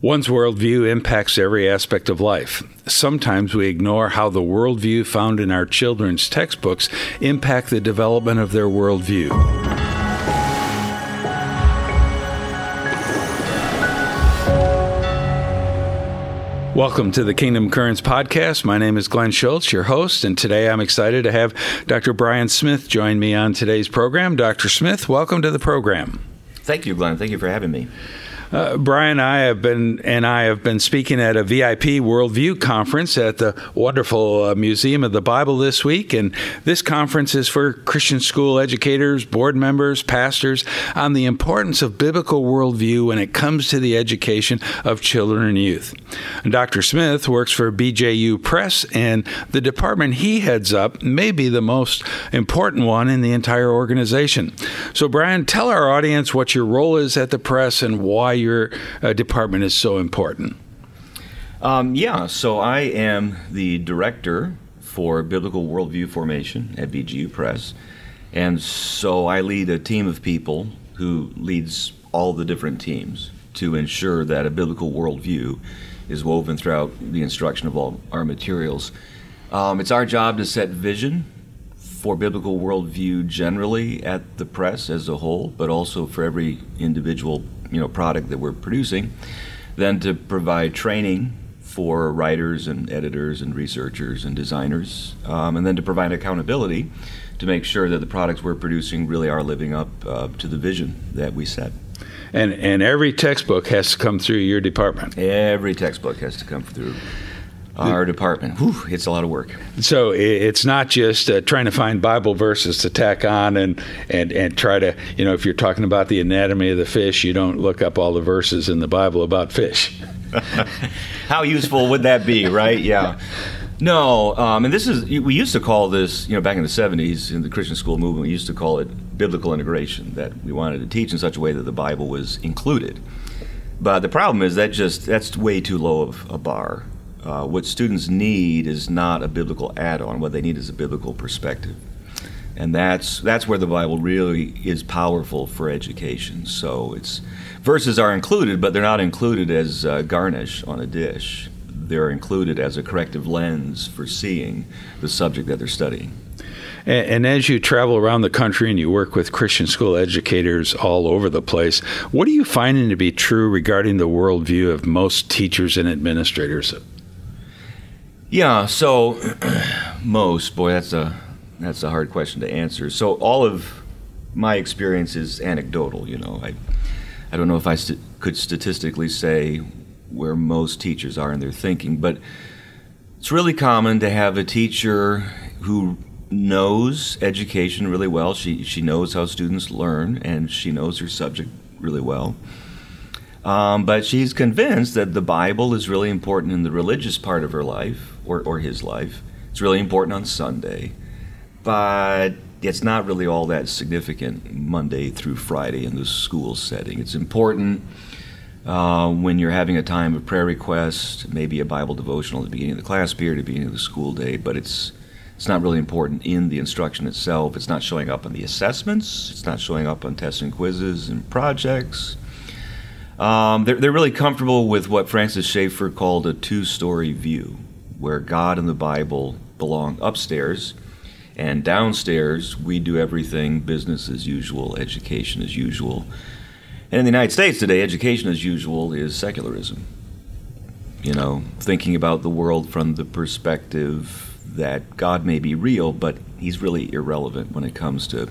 One's worldview impacts every aspect of life. Sometimes we ignore how the worldview found in our children's textbooks impact the development of their worldview. Welcome to the Kingdom Currents podcast. My name is Glen Schultz, your host, and today I'm excited to have Dr. Bryan Smith join me on today's program. Dr. Smith, welcome to the program. Thank you, Glen. Thank you for having me. Uh, Bryan, I have been and I have been speaking at a VIP Worldview conference at the wonderful uh, Museum of the Bible this week, and this conference is for Christian school educators, board members, pastors on the importance of biblical worldview when it comes to the education of children and youth. And Dr. Smith works for BJU Press, and the department he heads up may be the most important one in the entire organization. So, Bryan, tell our audience what your role is at the press and why your uh, department is so important. Um, yeah, so I am the director for biblical worldview formation at BJU Press, and so I lead a team of people who leads all the different teams to ensure that a biblical worldview is woven throughout the instruction of all our materials. Um, it's our job to set vision for biblical worldview generally at the press as a whole, but also for every individual you know product that we're producing, then to provide training for writers and editors and researchers and designers, um, and then to provide accountability to make sure that the products we're producing really are living up uh, to the vision that we set. And and every textbook has to come through your department. Every textbook has to come through our department. Whew, it's a lot of work. So it's not just uh, trying to find Bible verses to tack on and, and, and try to, you know, if you're talking about the anatomy of the fish, you don't look up all the verses in the Bible about fish. How useful would that be, right? Yeah. No, um, and this is, we used to call this, you know, back in the 70s in the Christian school movement, we used to call it biblical integration, that we wanted to teach in such a way that the Bible was included. But the problem is that just, that's way too low of a bar uh, what students need is not a biblical add-on. What they need is a biblical perspective, and that's that's where the Bible really is powerful for education. So it's verses are included, but they're not included as uh, garnish on a dish. They're included as a corrective lens for seeing the subject that they're studying. And, and, as you travel around the country and you work with Christian school educators all over the place, what are you finding to be true regarding the worldview of most teachers and administrators? Yeah, so most boy, that's a that's a hard question to answer. So all of my experience is anecdotal. You know, I I don't know if I st- could statistically say where most teachers are in their thinking, but it's really common to have a teacher who knows education really well. She she knows how students learn, and she knows her subject really well. Um, but she's convinced that the Bible is really important in the religious part of her life or, or his life. It's really important on Sunday, but it's not really all that significant Monday through Friday in the school setting. It's important uh, when you're having a time of prayer request, maybe a Bible devotional at the beginning of the class period, at the beginning of the school day, but it's it's not really important in the instruction itself. It's not showing up on the assessments. It's not showing up on tests and quizzes and projects. Um, they're, they're really comfortable with what Francis Schaeffer called a two story view where God and the Bible belong upstairs, and downstairs we do everything business as usual, education as usual. And in the United States today, education as usual is secularism. You know, thinking about the world from the perspective that God may be real, but he's really irrelevant when it comes to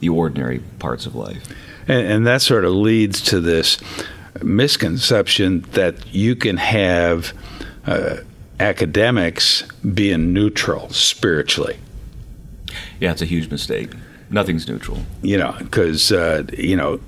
the ordinary parts of life. And, and that sort of leads to this misconception that you can have. Uh, academics being neutral spiritually. Yeah, it's a huge mistake. Nothing's neutral. You know, because uh, you know,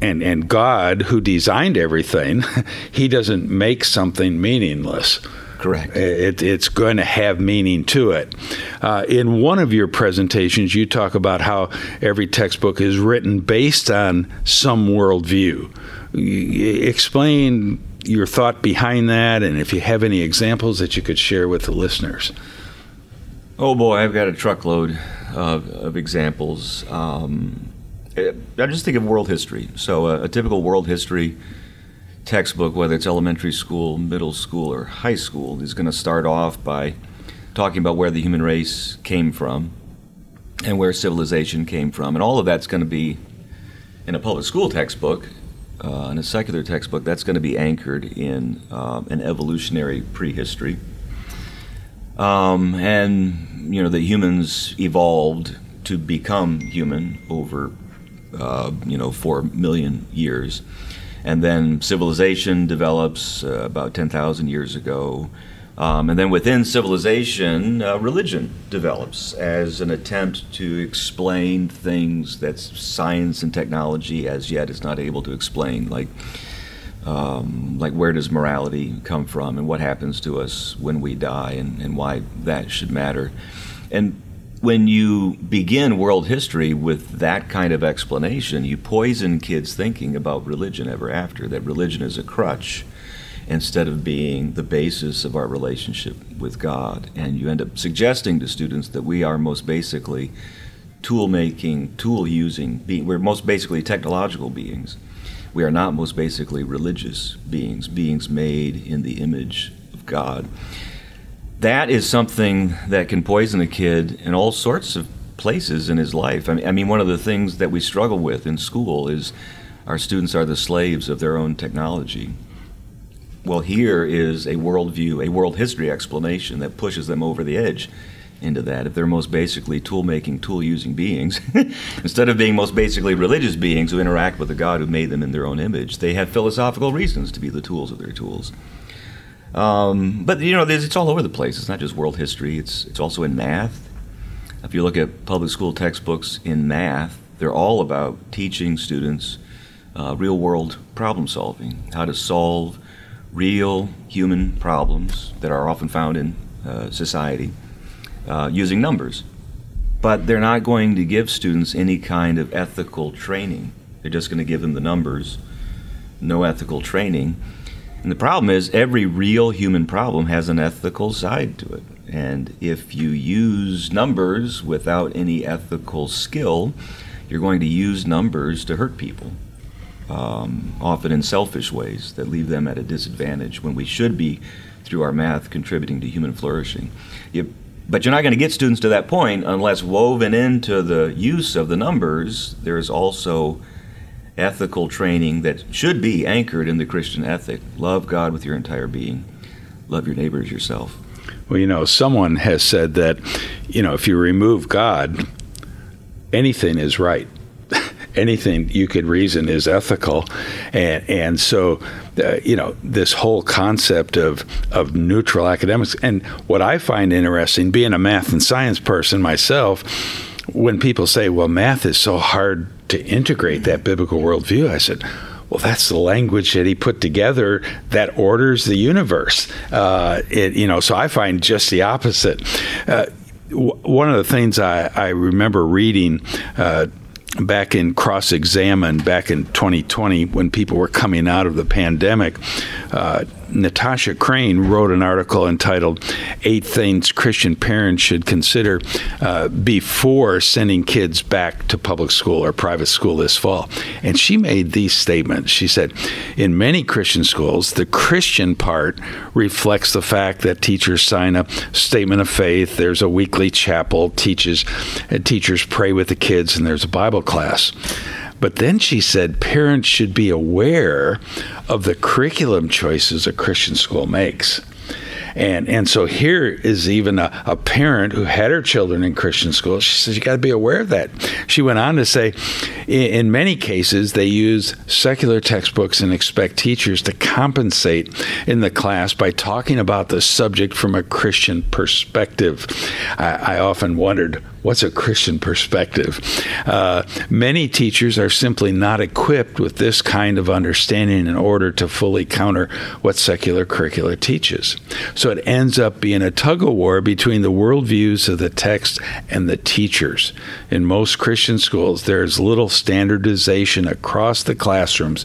and and God, who designed everything, He doesn't make something meaningless. Correct. It, it's going to have meaning to it. Uh, in one of your presentations, you talk about how every textbook is written based on some worldview. Explain your thought behind that, and if you have any examples that you could share with the listeners. Oh boy, I've got a truckload of, of examples. Um, I just think of world history. So, a, a typical world history textbook, whether it's elementary school, middle school, or high school, is going to start off by talking about where the human race came from and where civilization came from. And all of that's going to be in a public school textbook, uh, in a secular textbook, that's going to be anchored in uh, an evolutionary prehistory. Um, and, you know, that humans evolved to become human over, uh, you know, four million years. And then civilization develops uh, about 10,000 years ago. Um, and then within civilization, uh, religion develops as an attempt to explain things that science and technology as yet is not able to explain, like um, like where does morality come from and what happens to us when we die and, and why that should matter. And when you begin world history with that kind of explanation, you poison kids' thinking about religion ever after, that religion is a crutch instead of being the basis of our relationship with God. And you end up suggesting to students that we are most basically tool making, tool using we're most basically technological beings. We are not most basically religious beings, beings made in the image of God. That is something that can poison a kid in all sorts of places in his life. I mean, I mean, one of the things that we struggle with in school is our students are the slaves of their own technology. Well, here is a worldview, a world history explanation that pushes them over the edge into that. If they're most basically tool making, tool using beings, instead of being most basically religious beings who interact with the God who made them in their own image, they have philosophical reasons to be the tools of their tools. Um, but you know, it's all over the place. It's not just world history. It's it's also in math. If you look at public school textbooks in math, they're all about teaching students uh, real world problem solving, how to solve real human problems that are often found in uh, society uh, using numbers. But they're not going to give students any kind of ethical training. They're just going to give them the numbers, no ethical training. And the problem is, every real human problem has an ethical side to it. And if you use numbers without any ethical skill, you're going to use numbers to hurt people um, often in selfish ways that leave them at a disadvantage when we should be, through our math, contributing to human flourishing. You, but you're not going to get students to that point unless woven into the use of the numbers, there's also ethical training that should be anchored in the Christian ethic. Love God with your entire being, love your neighbor as yourself. Well, you know, someone has said that, you know, if you remove God, anything is right anything you could reason is ethical, and and so uh, you know this whole concept of of neutral academics. And what I find interesting, being a math and science person myself, when people say, "Well, math is so hard to integrate that biblical worldview," I said. Well, that's the language that he put together that orders the universe. Uh, it, you know, so I find just the opposite. Uh, one of the things I, I remember reading uh, back in Cross Examined back in 2020 when people were coming out of the pandemic. Natasha Crain wrote an article entitled Eight Things Christian Parents Should Consider uh, Before Sending Kids Back to Public School or Private School this fall. And she made these statements. She said, In many Christian schools, the Christian part reflects the fact that teachers sign a statement of faith, there's a weekly chapel, teaches, uh, teachers pray with the kids, and there's a Bible class. But then she said parents should be aware of the curriculum choices a Christian school makes. And and so here is even a, a parent who had her children in Christian school. She says you got to be aware of that. She went on to say, in, in many cases they use secular textbooks and expect teachers to compensate in the class by talking about the subject from a Christian perspective. I, I often wondered what's a Christian perspective. Uh, many teachers are simply not equipped with this kind of understanding in order to fully counter what secular curricula teaches. So so it ends up being a tug of war between the worldviews of the text and the teachers. In most Christian schools, there is little standardization across the classrooms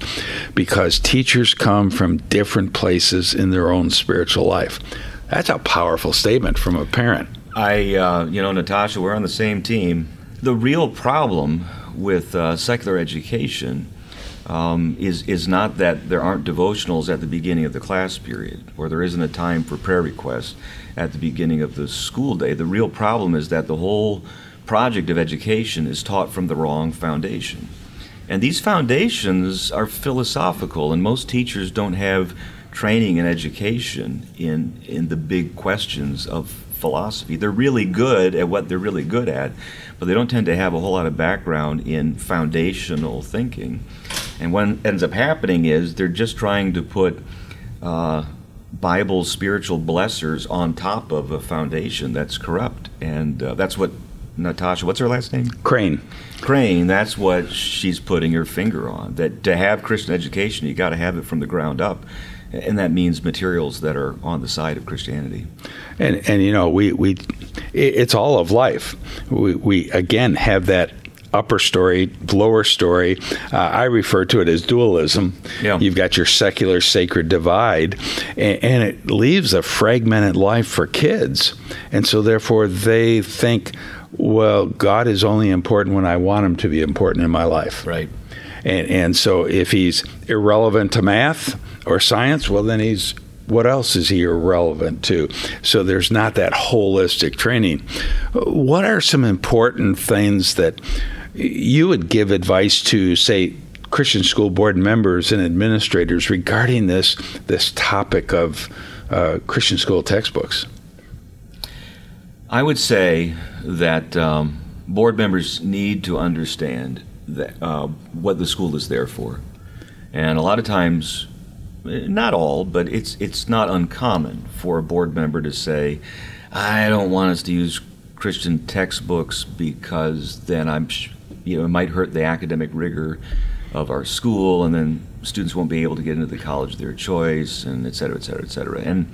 because teachers come from different places in their own spiritual life. That's a powerful statement from a parent. I, uh, you know, Natasha, we're on the same team. The real problem with uh, secular education um, is is not that there aren't devotionals at the beginning of the class period, or there isn't a time for prayer requests at the beginning of the school day. The real problem is that the whole project of education is taught from the wrong foundation. And these foundations are philosophical, and most teachers don't have training and education in, in the big questions of philosophy. They're really good at what they're really good at, but they don't tend to have a whole lot of background in foundational thinking. And what ends up happening is they're just trying to put uh, Bible spiritual blessers on top of a foundation that's corrupt. And uh, that's what Natasha, what's her last name? Crain. Crain, that's what she's putting her finger on. That to have Christian education, you got to have it from the ground up and that means materials that are on the side of Christianity. And and you know we we it's all of life. We we again have that upper story, lower story. Uh, I refer to it as dualism. Yeah. You've got your secular sacred divide, and, and, it leaves a fragmented life for kids. And so, therefore, they think, well, God is only important when I want him to be important in my life. Right. And, and so, if he's irrelevant to math, or science, well, then he's what else is he irrelevant to? So there's not that holistic training. What are some important things that you would give advice to, say, Christian school board members and administrators regarding this this topic of uh, Christian school textbooks? I would say that um, board members need to understand that uh, what the school is there for, and a lot of times not all, but it's it's not uncommon for a board member to say, "I don't want us to use Christian textbooks because then I'm, you know, it might hurt the academic rigor of our school, and then students won't be able to get into the college of their choice, and et cetera, et cetera, et cetera." And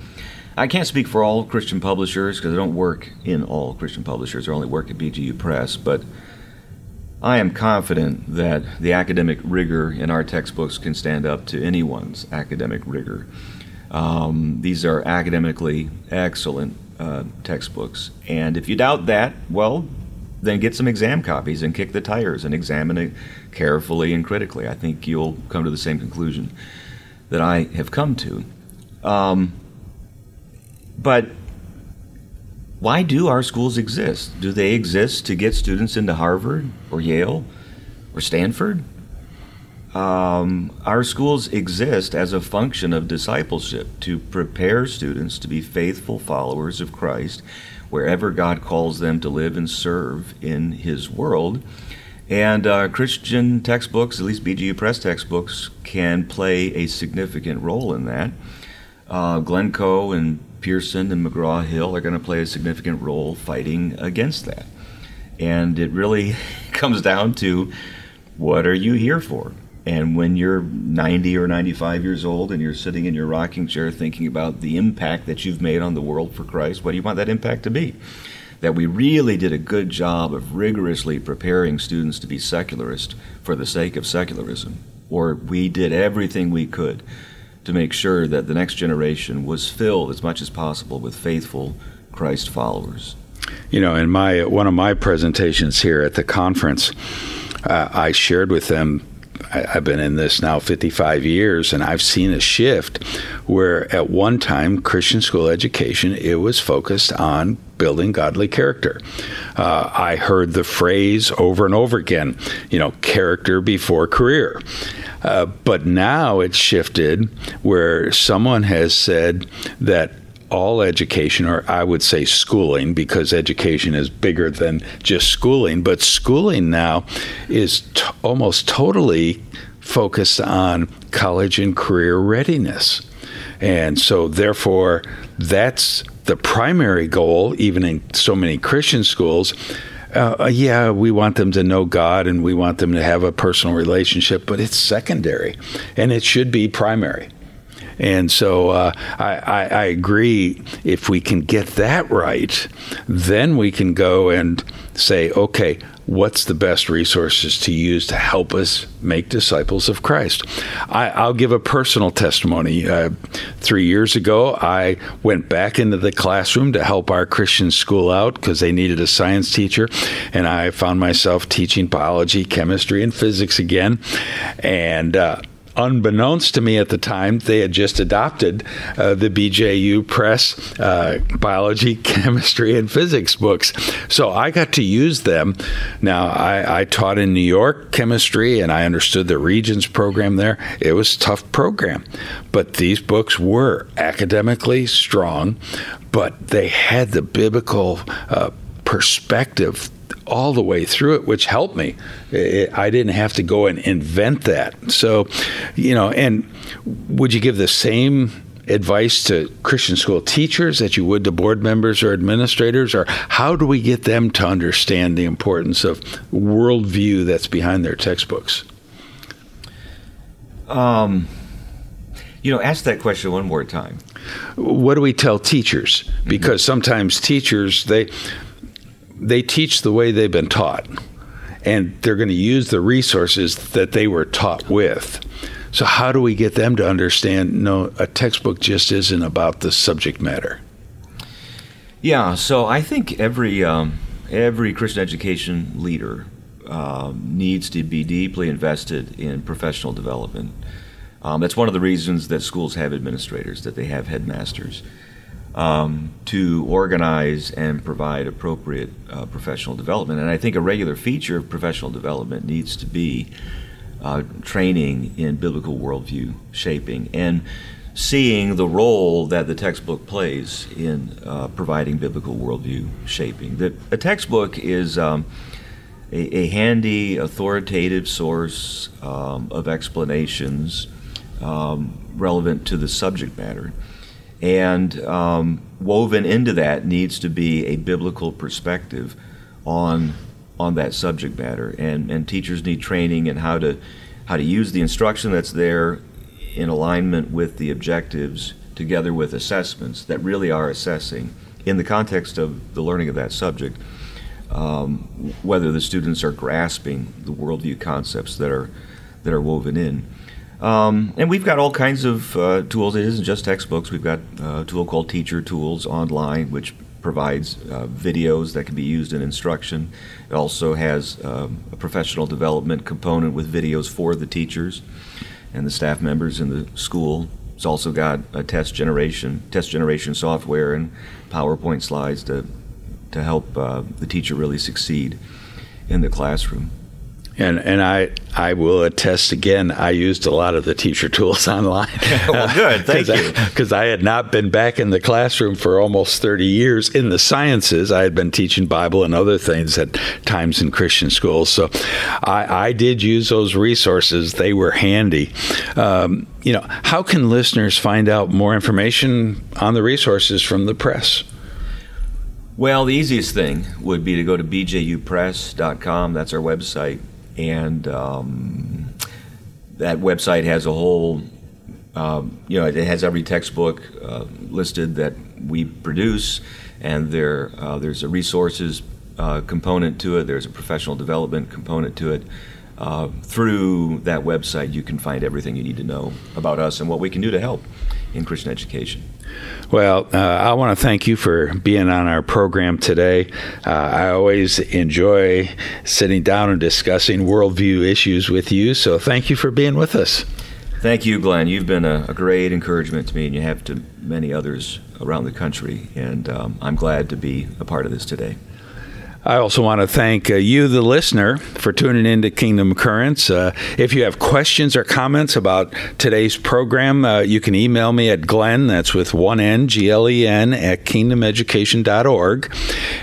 I can't speak for all Christian publishers because I don't work in all Christian publishers. I only work at BJU Press, but I am confident that the academic rigor in our textbooks can stand up to anyone's academic rigor. Um, these are academically excellent uh, textbooks. And if you doubt that, well, then get some exam copies and kick the tires and examine it carefully and critically. I think you'll come to the same conclusion that I have come to. Um, but why do our schools exist? Do they exist to get students into Harvard or Yale or Stanford? Um, our schools exist as a function of discipleship to prepare students to be faithful followers of Christ wherever God calls them to live and serve in His world. And uh, Christian textbooks, at least BJU Press textbooks, can play a significant role in that. Uh, Glencoe and Pearson and McGraw Hill are going to play a significant role fighting against that. And it really comes down to what are you here for? And when you're 90 or 95 years old and you're sitting in your rocking chair thinking about the impact that you've made on the world for Christ, what do you want that impact to be? That we really did a good job of rigorously preparing students to be secularist for the sake of secularism, or we did everything we could to make sure that the next generation was filled as much as possible with faithful Christ followers. You know, in my one of my presentations here at the conference, uh, I shared with them I, have been in this now 55 years, and I've seen a shift where at one time Christian school education it was focused on building godly character. Uh, I heard the phrase over and over again, you know, character before career. Uh, but now it's shifted where someone has said that all education, or I would say schooling, because education is bigger than just schooling, but schooling now is t- almost totally focused on college and career readiness. And so, therefore, that's the primary goal, even in so many Christian schools. Uh, yeah, we want them to know God and we want them to have a personal relationship, but it's secondary and it should be primary. And so uh, I, I, I agree. If we can get that right, then we can go and say, okay, what's the best resources to use to help us make disciples of Christ. I, will give a personal testimony. Uh, three years ago, I went back into the classroom to help our Christian school out because they needed a science teacher, and I found myself teaching biology, chemistry, and physics again. And uh, unbeknownst to me at the time, they had just adopted uh, the BJU Press uh, biology, chemistry, and physics books. So I got to use them. Now, I, I, taught in New York chemistry and I understood the Regents program there. It was a tough program, but these books were academically strong, but they had the biblical uh, perspective all the way through it, which helped me. It, I didn't have to go and invent that. So, you know, and would you give the same advice to Christian school teachers that you would to board members or administrators? Or how do we get them to understand the importance of worldview that's behind their textbooks? Um, you know, ask that question one more time. What do we tell teachers? Because sometimes teachers, they they teach the way they've been taught, and they're going to use the resources that they were taught with. So, how do we get them to understand? No, a textbook just isn't about the subject matter. Yeah, so I think every um, every Christian education leader um, needs to be deeply invested in professional development. Um, that's one of the reasons that schools have administrators, that they have headmasters um, to organize and provide appropriate uh, professional development. And I think a regular feature of professional development needs to be uh, training in biblical worldview shaping and seeing the role that the textbook plays in uh, providing biblical worldview shaping. The, a textbook is um, a, a, handy, authoritative source um, of explanations um, relevant to the subject matter. And um, woven into that needs to be a biblical perspective on on that subject matter. And and teachers need training in how to how to use the instruction that's there in alignment with the objectives, together with assessments that really are assessing in the context of the learning of that subject. Um, whether the students are grasping the worldview concepts that are that are woven in. Um, and we've got all kinds of uh, tools. It isn't just textbooks. We've got uh, a tool called Teacher Tools online, which provides uh, videos that can be used in instruction. It also has um, a professional development component with videos for the teachers and the staff members in the school. It's also got a test generation, test generation software and PowerPoint slides to to help uh, the teacher really succeed in the classroom. And and I I will attest again. I used a lot of the teacher tools online. well, good, thank you. Because I, I, had not been back in the classroom for almost thirty years in the sciences. I had been teaching Bible and other things at times in Christian schools. So I, I did use those resources. They were handy. Um, you know, how can listeners find out more information on the resources from the press? Well, the easiest thing would be to go to bjupress.com. That's our website and um, that website has a whole um, you know it has every textbook uh, listed that we produce and there uh, there's a resources uh, component to it. There's a professional development component to it uh, through that website you can find everything you need to know about us and what we can do to help in Christian education. Well, uh, I want to thank you for being on our program today. Uh, I always enjoy sitting down and discussing worldview issues with you, so thank you for being with us. Thank you, Glen. You've been a, a great encouragement to me, and you have to many others around the country, and um, I'm glad to be a part of this today. I also want to thank uh, you, the listener, for tuning in to Kingdom Currents. Uh, if you have questions or comments about today's program, uh, you can email me at Glen, that's with one N, G L E N, at kingdomeducation.org.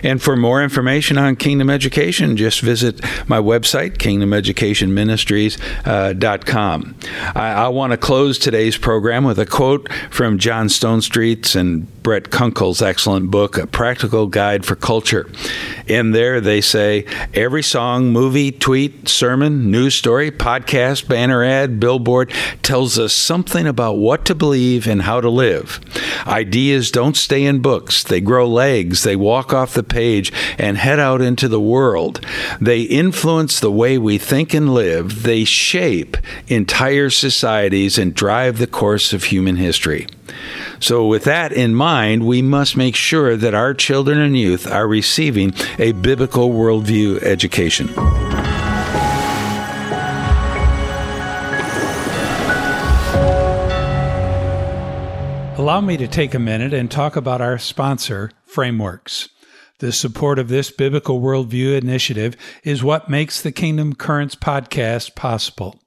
And for more information on Kingdom Education, just visit my website, kingdomeducationministries.com. I, I want to close today's program with a quote from John Stonestreet's and Brett Kunkle's excellent book, A Practical Guide for Culture. In there they say every song, movie, tweet, sermon, news story, podcast, banner ad, billboard tells us something about what to believe and how to live. Ideas don't stay in books, they grow legs, they walk off the page and head out into the world. They influence the way we think and live, they shape entire societies and drive the course of human history. So, with that in mind, we must make sure that our children and youth are receiving a biblical worldview education. Allow me to take a minute and talk about our sponsor, Frameworks. The support of this biblical worldview initiative is what makes the Kingdom Currents podcast possible.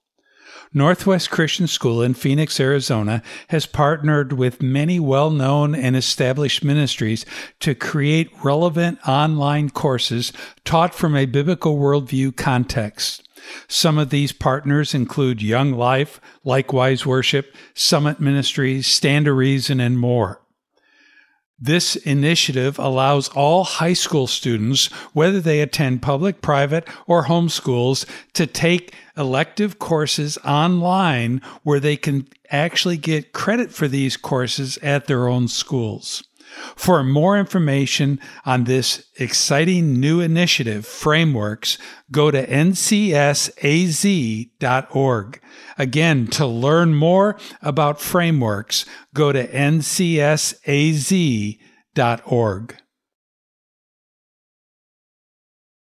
Northwest Christian School in Phoenix, Arizona has partnered with many well known and established ministries to create relevant online courses taught from a biblical worldview context. Some of these partners include Young Life, Likewise Worship, Summit Ministries, Stand to Reason, and more. This initiative allows all high school students, whether they attend public, private, or home schools, to take elective courses online where they can actually get credit for these courses at their own schools. For more information on this exciting new initiative, Frameworks, go to ncsaz.org. Again, to learn more about Frameworks, go to ncsaz.org.